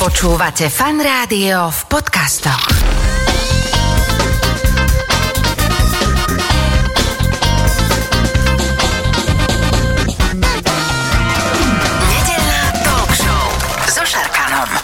Počúvate fan rádio v podcastoch. Nedeľná talk.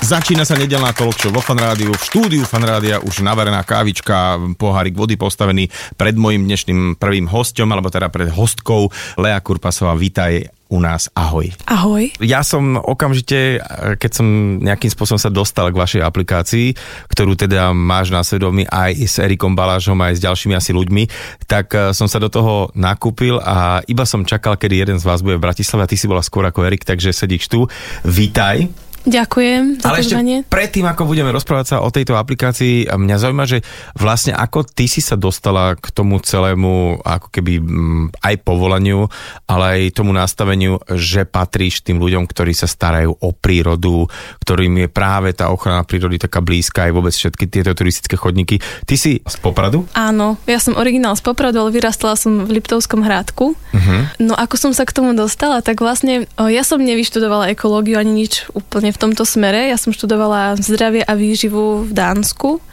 Začína sa nedelná talk show vo Fan Rádiu. V štúdiu Fan Rádia už navarená kávička, pohárik vody postavený pred mojim dnešným prvým hostom, alebo teda pred hostkou Lea Kurpasová. Vítaj u nás. Ahoj. Ahoj. Ja som okamžite, keď som nejakým spôsobom sa dostal k vašej aplikácii, ktorú teda máš na svedomí aj s Erikom Balážom, aj s ďalšími asi ľuďmi, tak eh, som sa do toho nakúpil a iba som čakal, kedy jeden z vás bude v Bratislave a ty si bola skôr ako Erik, takže sedíš tu. Vítaj. Ďakujem za Ale ešte pozvanie. predtým, ako budeme rozprávať sa o tejto aplikácii, mňa zaujíma, že vlastne ako ty si sa dostala k tomu celému, ako keby mm, aj povolaniu, ale aj tomu nastaveniu, že patríš tým ľuďom, ktorí sa starajú o prírodu, ktorým je práve tá ochrana prírody taká blízka, aj vôbec všetky tieto turistické chodníky. Ty si z Popradu? Áno, ja som originál z Popradu, ale vyrastala som v Liptovskom hrádku. Uh-huh. No ako som sa k tomu dostala, tak vlastne ja som nevyštudovala ekológiu ani nič úplne v tomto smere. Ja som študovala zdravie a výživu v Dánsku.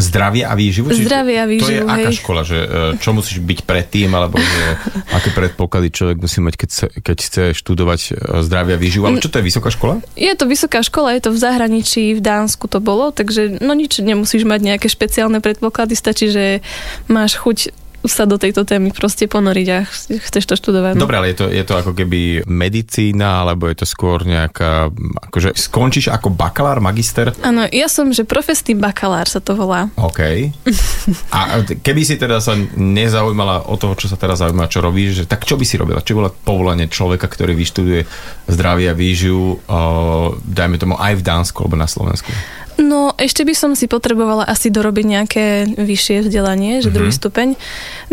Zdravie a výživu? Zdravie a To je výživu, aká hej. škola? Že, e, čo musíš byť predtým? Alebo že, aké predpoklady človek musí mať, keď keď chce študovať e, zdravie a výživu? Ale čo to je vysoká škola? Je to vysoká škola, je to v zahraničí, v Dánsku to bolo, takže no nič, nemusíš mať nejaké špeciálne predpoklady, stačí, že máš chuť sa do tejto témy proste ponoriť a ch- chceš to študovať. no. Dobre, ale je to, je to ako keby medicína, alebo je to skôr nejaká, akože skončíš ako bakalár, magister? Áno, ja som, že profesný bakalár sa to volá. OK. A keby si teda sa nezaujímala o toho, čo sa teraz zaujíma, čo robíš, že, tak čo by si robila? Čo bolo povolanie človeka, ktorý vyštuduje zdravie a výživu, dajme tomu aj v Dánsku alebo na Slovensku? No, ešte by som si potrebovala asi dorobiť nejaké vyššie vzdelanie, že mm-hmm. druhý stupeň.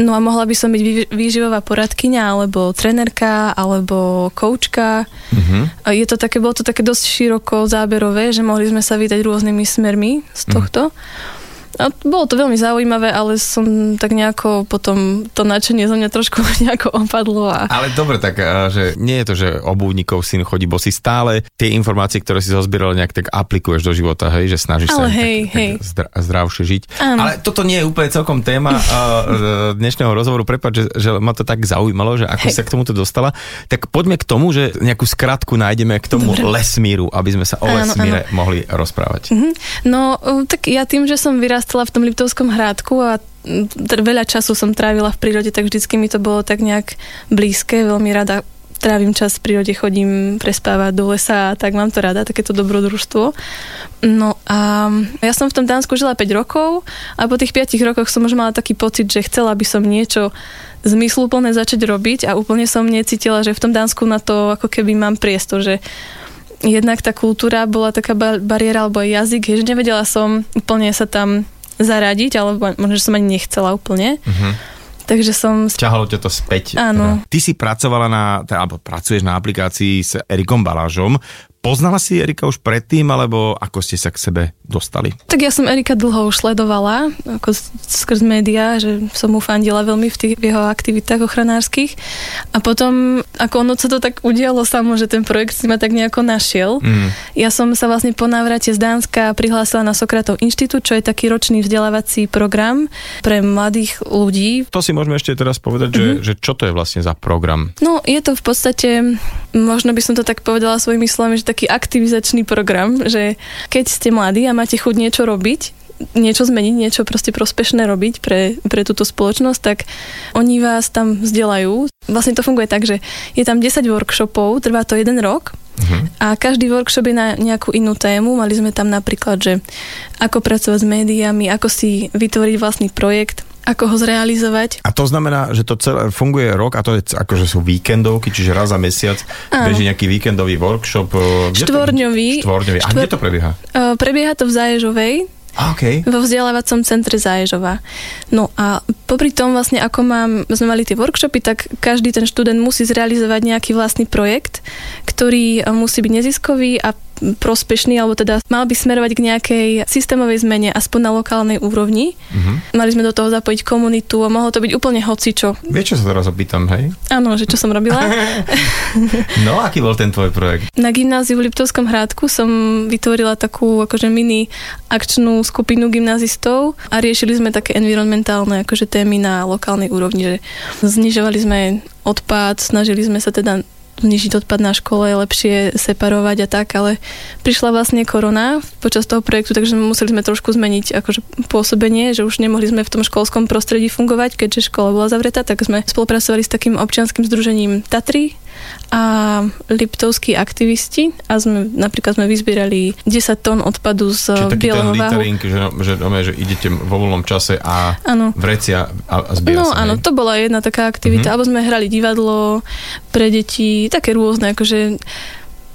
No a mohla by som byť vý- výživová poradkyňa, alebo trenerka, alebo koučka. Mhm. A Je to také, bolo to také dosť široko záberové, že mohli sme sa vydať rôznymi smermi z tohto. A bolo to veľmi zaujímavé, ale som tak nejako potom to nadšenie zo mňa trošku nejako opadlo a Ale dobre, tak a, že nie je to, že obuvníkov syn chodí bosý stále. Tie informácie, ktoré si zozbieral, nejak tak aplikuješ do života, hej, že snažíš sa Ale tak, hej, tak hej. Zdra, zdravšie žiť. Áno. Ale toto nie je úplne celkom téma a, e, dnešného rozhovoru. Prepač, že, že ma to tak zaujímalo, že ako si sa k tomuto dostala. Tak poďme k tomu, že nejakú skratku nájdeme k tomu Dobre. lesmíru, aby sme sa o Áno, lesmíre mohli rozprávať. Mhm. No, tak ja tým, že som vyrastala v tom Liptovskom hrádku a veľa času som trávila v prírode, tak vždycky mi to bolo tak nejak blízke, veľmi rada trávim čas v prírode, chodím prespávať do lesa a tak mám to rada, takéto dobrodružstvo. No a ja som v tom Dánsku žila 5 rokov a po tých 5 rokoch som už mala taký pocit, že chcela by som niečo zmysluplné začať robiť a úplne som necítila, že v tom Dánsku na to ako keby mám priestor, že jednak tá kultúra bola taká ba- bariéra alebo aj jazyk, že nevedela som úplne sa tam zaradiť, alebo možno, že som ani nechcela úplne. Mhm. Takže som... Ťahalo ťa to späť. Áno. Teda. Ty si pracovala na, teda, alebo pracuješ na aplikácii s Erikom Balážom. Poznala si Erika už predtým, alebo ako ste sa k sebe dostali? Tak ja som Erika dlho už sledovala, ako skrz médiá, že som mu fandila veľmi v tých jeho aktivitách ochranárskych. A potom, ako ono sa to tak udialo samo, že ten projekt si ma tak nejako našiel. Mm. Ja som sa vlastne po návrate z Dánska prihlásila na Sokratov inštitút, čo je taký ročný vzdelávací program pre mladých ľudí. To si môžeme ešte teraz povedať, Mhm. že, že čo to je vlastne za program? No, je to v podstate, možno by som to tak povedala svojimi slovami, že taký aktivizačný program, že keď ste mladí a máte chuť niečo robiť, niečo zmeniť, niečo proste prospešné robiť pre, pre túto spoločnosť, tak oni vás tam vzdelajú. Vlastne to funguje tak, že je tam 10 workshopov, trvá to jeden rok Mhm. a každý workshop je na nejakú inú tému. Mali sme tam napríklad, že ako pracovať s médiami, ako si vytvoriť vlastný projekt, ako ho zrealizovať. A to znamená, že to celé funguje rok a to je akože sú víkendovky, čiže raz za mesiac Áno. beží nejaký víkendový workshop. e, kde to- Štvorňový. Štvorňový. A Štvor- kde to prebieha? E, Prebieha to v Záježovej, A, OK. vo vzdelávacom centre Záježova. No a popri tom vlastne, ako mám, sme mali tie workshopy, tak každý ten študent musí zrealizovať nejaký vlastný projekt, ktorý e, musí byť neziskový a prospešný, alebo teda mal by smerovať k nejakej systémovej zmene, aspoň na lokálnej úrovni. Mhm. Mali sme do toho zapojiť komunitu a mohlo to byť úplne hocičo. Vieš, čo sa teraz opýtam, hej? Áno, že čo som robila. No, aký bol ten tvoj projekt? Na gymnáziu v Liptovskom Hrádku som vytvorila takú akože mini akčnú skupinu gymnazistov a riešili sme také environmentálne akože témy na lokálnej úrovni, že znižovali sme odpad, snažili sme sa teda znižiť odpad na škole, lepšie separovať a tak, ale prišla vlastne korona počas toho projektu, takže museli sme trošku zmeniť akože pôsobenie, že už nemohli sme v tom školskom prostredí fungovať, keďže škola bola zavretá, tak sme spolupracovali s takým občianským združením Tatry a liptovskí aktivisti a sme, napríklad sme vyzbierali 10 tón odpadu z Čiže taký ten bieleho váhu. littering, že, že, že, že idete vo voľnom čase a Áno. vrecia a, a zbiera No sa, áno, to bola jedna taká aktivita. Mhm. Alebo sme hrali divadlo pre deti, také rôzne, akože...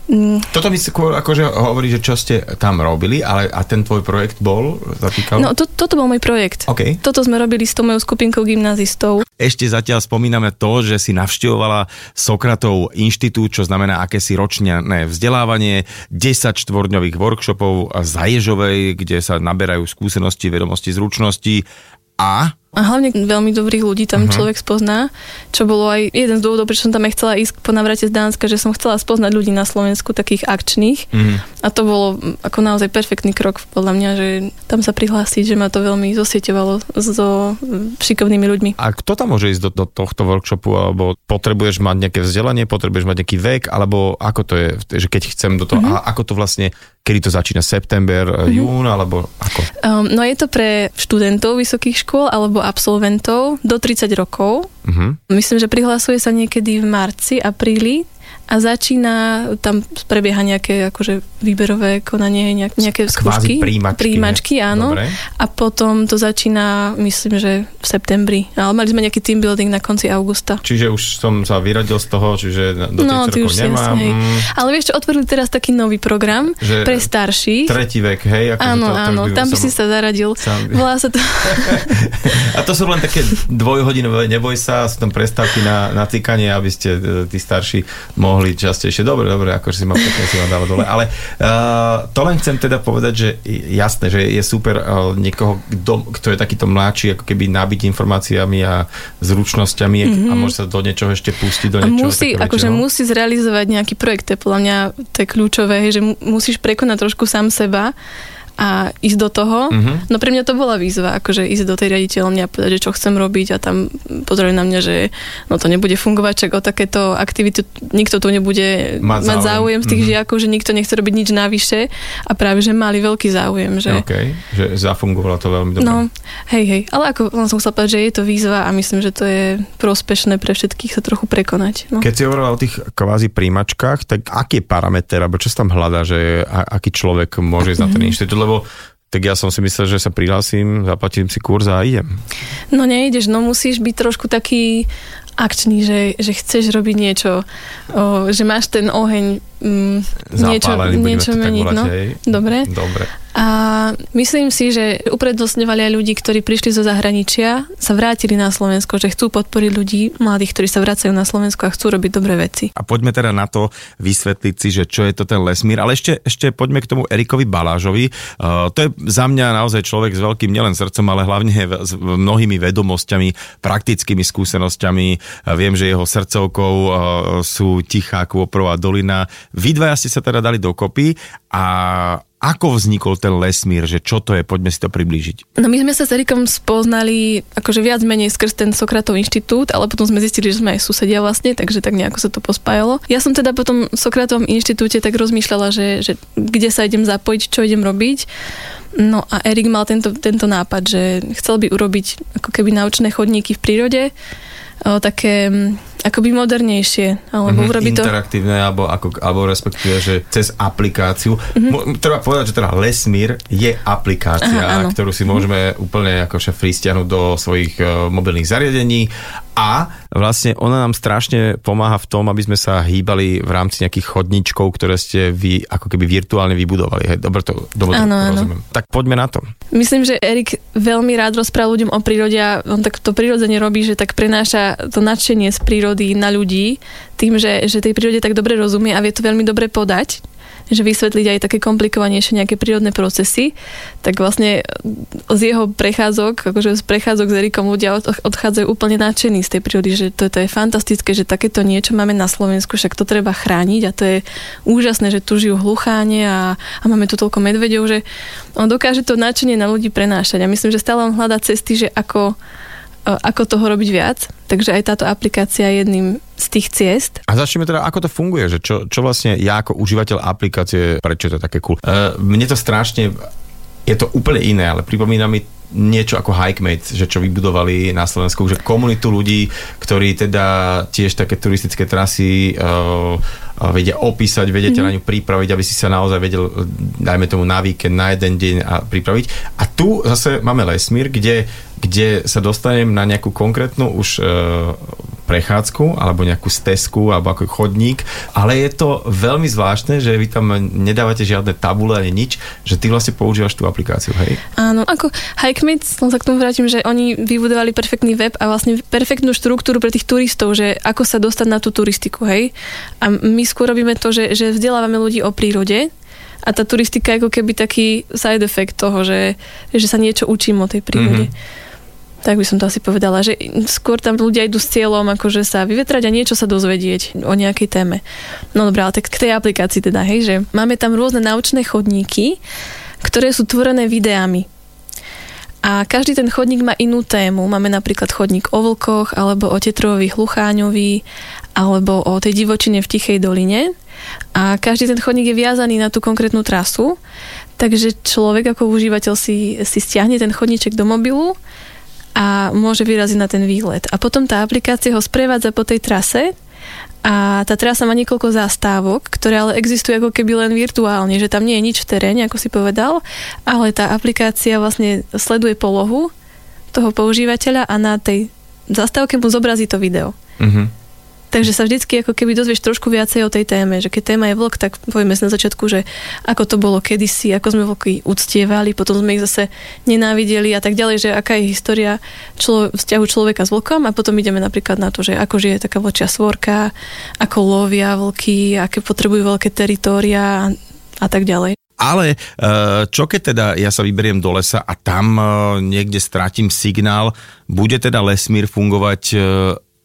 mm, Toto mi skôr akože hovorí, že čo ste tam robili, ale a ten tvoj projekt bol, zatýkal? No to, toto bol môj projekt. OK. Toto sme robili s tou mojou skupinkou gymnazistov. Ešte zatiaľ spomíname to, že si navštevovala Sokratov inštitút, čo znamená akési ročné vzdelávanie, 10 štvorňových workshopov za Ježovej, kde sa naberajú skúsenosti, vedomosti, zručnosti a A hlavne veľmi dobrých ľudí tam uh-huh. človek spozná, čo bolo aj jeden z dôvodov, prečo som tam aj chcela ísť po navrate z Dánska, že som chcela spoznať ľudí na Slovensku, takých akčných. Mhm. A to bolo ako naozaj perfektný krok podľa mňa, že tam sa prihlásiť, že ma to veľmi zosieťovalo so šikovnými ľuďmi. A kto tam môže ísť do, do tohto workshopu, alebo potrebuješ mať nejaké vzdelanie, potrebuješ mať nejaký vek, alebo ako to je, že keď chcem do toho, mm-hmm. a ako to vlastne, kedy to začína, september, mm-hmm. jún, alebo ako? Um, no je to pre študentov vysokých škôl alebo absolventov do 30 rokov. Mhm. Myslím, že prihlasuje sa niekedy v marci, apríli a začína, tam prebieha nejaké akože výberové konanie, nejak, nejaké skúšky. príjimačky, príjimačky, áno. Dobre. A potom to začína, myslím, že v septembri. Ale mali sme nejaký team building na konci augusta. Čiže už som sa vyradil z toho, čiže do No, 30 ty už si nemám. Mm, Ale vieš čo, otvorili teraz taký nový program Že pre starších. Tretí vek, hej? Akože Áno, to, to áno, by tam by som- si sa zaradil. Sám- Volá sa to... A to sú len také dvojhodinové, neboj sa, sú tam prestávky na, na týkanie, aby ste e, tí starší mohli častejšie. Dobre, dobre, akože si ma pekne si ma dáva dole. Ale uh, to len chcem teda povedať, že jasné, že je super uh, niekoho, kto, kto je takýto mladší, ako keby nabiť informáciami a zručnosťami mm-hmm. a môže sa do niečoho ešte pustiť, do niečoho musí, akože väčšieho. musí zrealizovať nejaký projekt, to je podľa mňa to je kľúčové, že mu- musíš prekonať trošku sám seba a ísť do toho. Mhm. No pre mňa to bola výzva, akože ísť do tej riaditeľne a povedať, že čo chcem robiť a tam pozreli na mňa, že no to nebude fungovať, čak o takéto aktivity nikto tu nebude Mať mať, záujem. z tých Mhm. žiakov, že nikto nechce robiť nič navyše a práve, že mali veľký záujem, že OK, že zafungovalo to veľmi dobre. No, hej, hej. Ale ako len som chcela povedať, že je to výzva a myslím, že to je prospešné pre všetkých sa trochu prekonať. No. Keď si hovorila o tých kvázi príjmačkách, tak aký je parameter, alebo čo sa tam hľadá, že aký človek môže ísť na Mhm. ten inštitút, lebo tak ja som si myslel, že sa prihlásim, zaplatím si kurz a idem. no nejdeš, no musíš byť trošku taký akčný, že, že chceš robiť niečo, o, že máš ten oheň mm, niečo, niečo meniť. volať, No. hej. Dobre. Dobre. A myslím si, že uprednostňovali aj ľudí, ktorí prišli zo zahraničia, sa vrátili na Slovensko, že chcú podporiť ľudí, mladých, ktorí sa vracajú na Slovensko a chcú robiť dobré veci. A poďme teda na to vysvetliť si, že čo je to ten lesmír, ale ešte, ešte poďme k tomu Erikovi Balážovi. Uh, to je za mňa naozaj človek s veľkým nielen srdcom, ale hlavne s mnohými vedomosťami, praktickými skúsenosťami. Uh, viem, že jeho srdcovkou uh, sú Tichá, Kôprová dolina. Vy dvaja ste sa teda dali dokopy a ako vznikol ten lesmír, že čo to je, poďme si to priblížiť. No my sme sa s Erikom spoznali akože viac menej skrz ten Sokratov inštitút, ale potom sme zistili, že sme aj susedia vlastne, takže tak nejako sa to pospájalo. Ja som teda po tom Sokratovom inštitúte tak rozmýšľala, že, že kde sa idem zapojiť, čo idem robiť. No a Erik mal tento, tento nápad, že chcel by urobiť ako keby naučné chodníky v prírode, o, také akoby modernejšie, alebo Mhm, urobiť to... Interaktívne, alebo, ako, alebo respektíve, že cez aplikáciu. Mhm. Mm-hmm. Treba povedať, že teda Lesmír je aplikácia, Aha, áno. ktorú si môžeme úplne ako stiahnuť do svojich uh, mobilných zariadení a vlastne ona nám strašne pomáha v tom, aby sme sa hýbali v rámci nejakých chodníčkov, ktoré ste vy ako keby virtuálne vybudovali. Hej, dobre to, dobre Áno, to áno. rozumiem. Tak poďme na to. Myslím, že Erik veľmi rád rozpráva ľuďom o prírode a on tak to prirodzene robí, že tak prenáša to nadšenie z prírody na ľudí tým, že, že tej prírode tak dobre rozumie a vie to veľmi dobre podať. že vysvetliť aj také komplikovanejšie nejaké prírodné procesy, tak vlastne z jeho prechádzok, akože z prechádzok s Erikom ľudia odchádzajú úplne nadšení z tej prírody, že to, to je fantastické, že takéto niečo máme na Slovensku, však to treba chrániť a to je úžasné, že tu žijú hlucháne a, a máme tu toľko medvedov, že on dokáže to nadšenie na ľudí prenášať a myslím, že stále on hľadá cesty, že ako ako toho robiť viac. Takže aj táto aplikácia je jedným z tých ciest. A začneme teda, ako to funguje, že čo, čo vlastne ja ako užívateľ aplikácie, prečo je to také cool. Uh, mne to strašne, je to úplne iné, ale pripomína mi niečo ako Hikemate, že čo vybudovali na Slovensku, že komunitu ľudí, ktorí teda tiež také turistické trasy uh, vedia opísať, vedia mm-hmm. na ňu pripraviť, aby si sa naozaj vedel, dajme tomu na víkend, na jeden deň a pripraviť. A tu zase máme Lesmír, kde kde sa dostanem na nejakú konkrétnu už e, prechádzku alebo nejakú stezku alebo ako chodník, ale je to veľmi zvláštne, že vy tam nedávate žiadne tabule ani nič, že ty vlastne používaš tú aplikáciu, hej? Áno, ako Hikemits, som sa k tomu vrátim, že oni vybudovali perfektný web a vlastne perfektnú štruktúru pre tých turistov, že ako sa dostať na tú turistiku, hej? A my skôr robíme to, že, že vzdelávame ľudí o prírode, a tá turistika je ako keby taký side effect toho, že, že sa niečo učím o tej prírode. Mm-hmm. Tak by som to asi povedala, že skôr tam ľudia idú s cieľom akože sa vyvetrať a niečo sa dozvedieť o nejakej téme. No dobré, ale tak k tej aplikácii teda, hej, že máme tam rôzne naučné chodníky, ktoré sú tvorené videami. A každý ten chodník má inú tému. Máme napríklad chodník o vlkoch, alebo o tetrovi chlucháňovi, alebo o tej divočine v Tichej doline. A každý ten chodník je viazaný na tú konkrétnu trasu, takže človek ako užívateľ si, si stiahne ten chodníček do mobilu a môže vyraziť na ten výlet. A potom tá aplikácia ho sprevádza po tej trase a tá trasa má niekoľko zástávok, ktoré ale existujú ako keby len virtuálne, že tam nie je nič v teréne, ako si povedal, ale tá aplikácia vlastne sleduje polohu toho používateľa a na tej zastávke mu zobrazí to video. Mm-hmm. Takže sa vždycky ako keby dozvieš trošku viacej o tej téme, že keď téma je vlk, tak povieme si na začiatku, že ako to bolo kedysi, ako sme vlky uctievali, potom sme ich zase nenávideli a tak ďalej, že aká je história člo- vzťahu človeka s vlkom a potom ideme napríklad na to, že ako žije taká vlčia svorka, ako lovia vlky, aké potrebujú veľké teritória a tak ďalej. Ale e, čo keď teda ja sa vyberiem do lesa a tam e, niekde stratím signál, bude teda Lesmír fungovať e,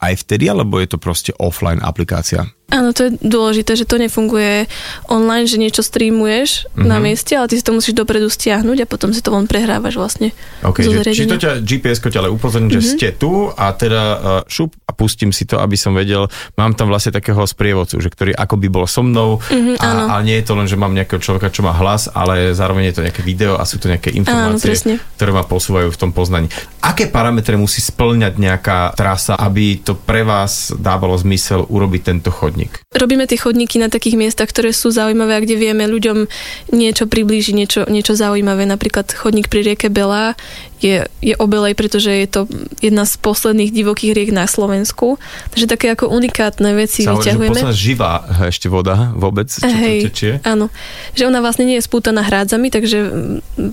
aj vtedy, alebo je to proste offline aplikácia? Áno, to je dôležité, že to nefunguje online, že niečo streamuješ mm-hmm. na mieste, ale ty si to musíš dopredu stiahnuť a potom si to von prehrávaš vlastne. Okay, že, či to ťa GPS ťa ale upozorní, mm-hmm. že mhm. ste tu a teda uh, šup a pustím si to, aby som vedel, mám tam vlastne takého sprievodcu, že ktorý ako by bol so mnou mm-hmm, a, a nie je to len, že mám nejakého človeka, čo má hlas, ale zároveň je to nejaké video a sú to nejaké informácie, áno, ktoré ma posúvajú v tom poznaní. Aké parametre musí splňať nejaká trasa, aby to pre vás dávalo zmysel urobiť tento chod? Chodník? Robíme tie chodníky na takých miestach, ktoré sú zaujímavé a kde vieme ľuďom niečo priblížiť, niečo, niečo zaujímavé. Napríklad chodník pri rieke Bela je, je obelej, pretože je to jedna z posledných divokých riek na Slovensku. Takže také ako unikátne veci Sa vyťahujeme. Sa živá ešte voda vôbec, čo Hej, tečie? Áno. Že ona vlastne nie je spútaná hrádzami, takže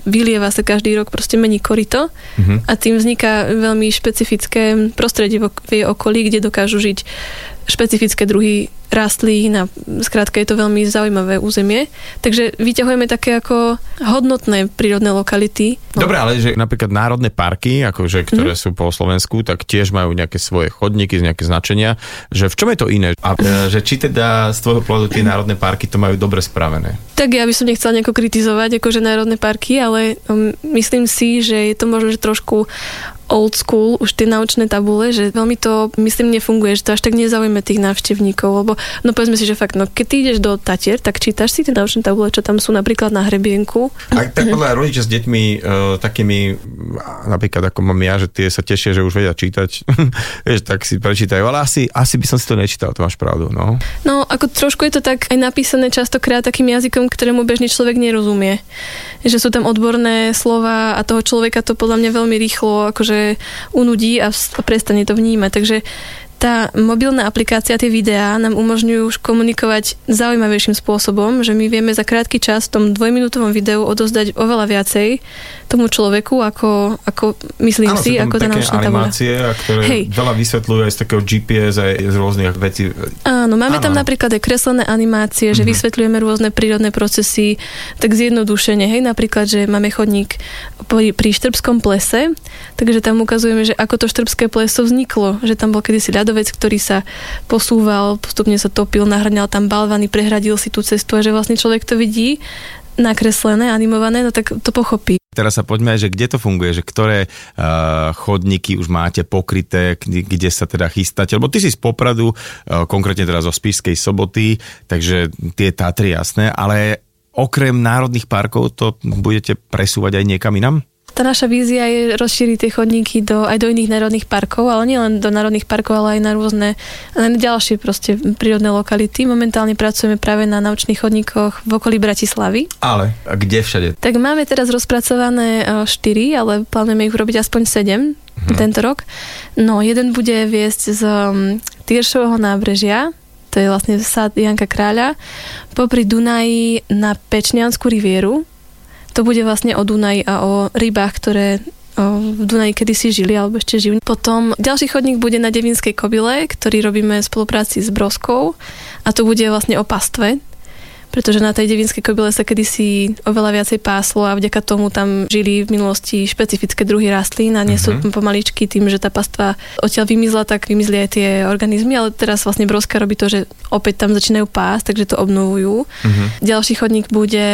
vylieva sa každý rok, proste mení korito uh-huh. a tým vzniká veľmi špecifické prostredie v jej okolí, kde dokážu žiť špecifické druhy rastlín a skrátka je to veľmi zaujímavé územie. Takže vyťahujeme také ako hodnotné prírodné lokality. Dobre, ale že napríklad národné parky, akože, ktoré mm. sú po Slovensku, tak tiež majú nejaké svoje chodníky, nejaké značenia. Že v čom je to iné? A e, že či teda z tvojho pohľadu tie národné parky to majú dobre spravené? Tak ja by som nechcela nejako kritizovať akože národné parky, ale um, myslím si, že je to možno že trošku old school, už tie naučné tabule, že veľmi to, myslím, nefunguje, že to až tak nezaujíma tých návštevníkov, lebo no povedzme si, že fakt, no keď ty ideš do Tatier, tak čítaš si tie naučné tabule, čo tam sú napríklad na hrebienku. A tak podľa rodičia s deťmi uh, takými, napríklad ako mám ja, že tie sa tešia, že už vedia čítať, vieš, tak si prečítajú, ale asi, asi by som si to nečítal, to máš pravdu, no. No, ako trošku je to tak aj napísané častokrát takým jazykom, ktorému bežný človek nerozumie. Že sú tam odborné slova a toho človeka to podľa mňa veľmi rýchlo akože unudí a, a prestane to vnímať. Takže tá mobilná aplikácia, tie videá nám umožňujú už komunikovať zaujímavejším spôsobom, že my vieme za krátky čas v tom dvojminútovom videu odozdať oveľa viacej tomu človeku, ako, ako myslím Áno, si, ako tá nočná tabuľa. animácie, a ktoré Hej. veľa vysvetľujú aj z takého GPS, aj z rôznych vecí. Áno, máme Áno, tam napríklad aj kreslené animácie, že Mhm. vysvetľujeme rôzne prírodné procesy, tak zjednodušene, hej, napríklad, že máme chodník pri, pri Štrbskom plese, takže tam ukazujeme, že ako to Štrbské pleso vzniklo, že tam bol kedysi ľadovec, ktorý sa posúval, postupne sa topil, nahrňal tam balvany, prehradil si tú cestu a že vlastne človek to vidí nakreslené, animované, no tak to pochopí. Teraz sa poďme že kde to funguje, že ktoré uh, chodníky už máte pokryté, kde, kde sa teda chystáte, lebo ty si z Popradu, uh, konkrétne teraz zo Spišskej soboty, takže tie Tatry jasné, ale okrem národných parkov to budete presúvať aj niekam inam? Tá naša vízia je rozšíriť tie chodníky do, aj do iných národných parkov, ale nielen do národných parkov, ale aj na rôzne na ďalšie proste prírodné lokality. Momentálne pracujeme práve na naučných chodníkoch v okolí Bratislavy. Ale a kde všade? Tak máme teraz rozpracované 4, ale plánujeme ich urobiť aspoň 7 Mhm. tento rok. No, jeden bude viesť z um, Tyršového nábrežia, to je vlastne sad Janka Kráľa, popri Dunaji na Pečniansku rivieru. To bude vlastne o Dunaji a o rybách, ktoré v Dunaji kedysi žili, alebo ešte žijú. Potom ďalší chodník bude na Devinskej kobyle, ktorý robíme v spolupráci s Broskou a to bude vlastne o pastve, pretože na tej devinskej kobyle sa kedysi oveľa viacej páslo a vďaka tomu tam žili v minulosti špecifické druhy rastlín a nie sú Mhm. pomaličky tým, že tá pastva odtiaľ vymizla, tak vymizli aj tie organizmy, ale teraz vlastne Broska robí to, že opäť tam začínajú pásť, takže to obnovujú. Mhm. Ďalší chodník bude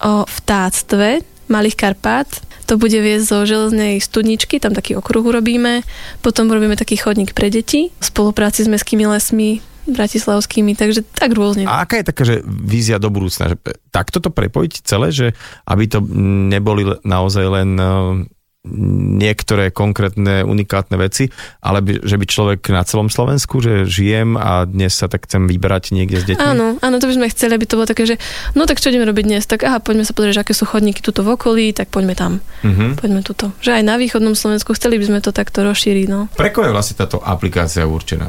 o vtáctve Malých Karpát. To bude viesť zo železnej studničky, tam taký okruh urobíme. Potom robíme taký chodník pre deti v spolupráci s mestskými lesmi bratislavskými, takže tak rôzne. A aká je taká, že vízia do budúcna? Že takto to prepojiť celé, že aby to neboli naozaj len eh, niektoré konkrétne unikátne veci, ale by, že by človek na celom Slovensku, že žijem a dnes sa tak chcem vybrať niekde s deťmi? Áno, áno, to by sme chceli, aby to bolo také, že no tak čo ideme robiť dnes? Tak aha, poďme sa pozrieť, aké sú chodníky tuto v okolí, tak poďme tam, Mhm. poďme tuto. Že aj na východnom Slovensku chceli by sme to takto rozšíriť, no. Pre koho je vlastne táto aplikácia určená?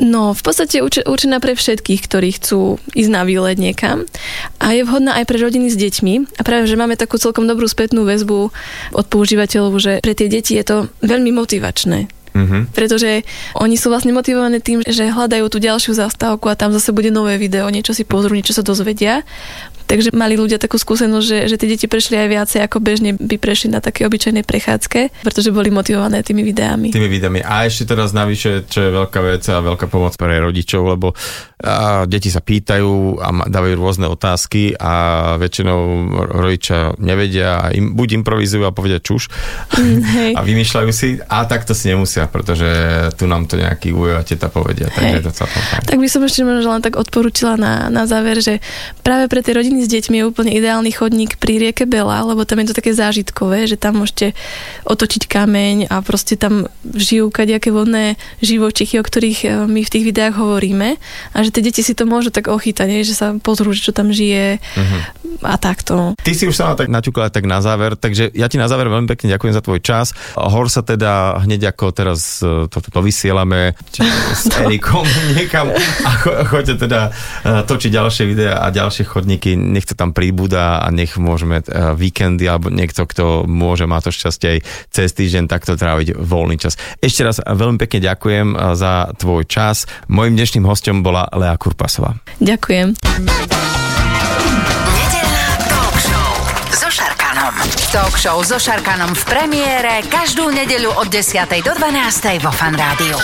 No, v podstate je urč- určená pre všetkých, ktorí chcú ísť na výlet niekam a je vhodná aj pre rodiny s deťmi a práve, že máme takú celkom dobrú spätnú väzbu od používateľov, že pre tie deti je to veľmi motivačné. Mhm. Pretože oni sú vlastne motivované tým, že hľadajú tú ďalšiu zastávku a tam zase bude nové video, niečo si pozrú, niečo sa dozvedia. Takže mali ľudia takú skúsenosť, že, že tie deti prešli aj viacej, ako bežne by prešli na také obyčajnej prechádzke, pretože boli motivované tými videami. Tými videami. A ešte teraz navyše, čo je veľká vec a veľká pomoc pre rodičov, lebo a, deti sa pýtajú a dávajú rôzne otázky a väčšinou rodičia nevedia a im, buď improvizujú a povedia čuš Mm, hej. a vymýšľajú si a takto si nemusia, pretože tu nám to nejaký ujo a teta povedia, takže Hej. je to celkom fajn. Tak by som ešte možno len tak odporúčila na, na záver, že práve pre tie rodiny s deťmi je úplne ideálny chodník pri rieke Bela, lebo tam je to také zážitkové, že tam môžete otočiť kameň a proste tam žijú kadejaké vodné živočichy, o ktorých e, my v tých videách hovoríme a že tie deti si to môžu tak ochytať, nie? že sa pozrú, čo tam žije Mhm. a takto. Ty si už sa tak naťukla tak na záver, takže ja ti na záver veľmi pekne ďakujem za tvoj čas. Hor sa teda hneď ako teraz e, toto to vysielame či, s Erikom niekam a cho, choďte teda e, točiť ďalšie videá a ďalšie chodníky, nech to tam príbuda a nech môžeme e, víkendy alebo niekto, kto môže, má to šťastie aj cez týždeň takto tráviť voľný čas. Ešte raz veľmi pekne ďakujem e, za tvoj čas. Mojím dnešným hostom bola Lea Kurpasová. Ďakujem. Nedeľná talk show so Šarkanom. Talk show so Šarkanom v premiére každú nedeľu od 10. do 12. vo Fan Rádiu.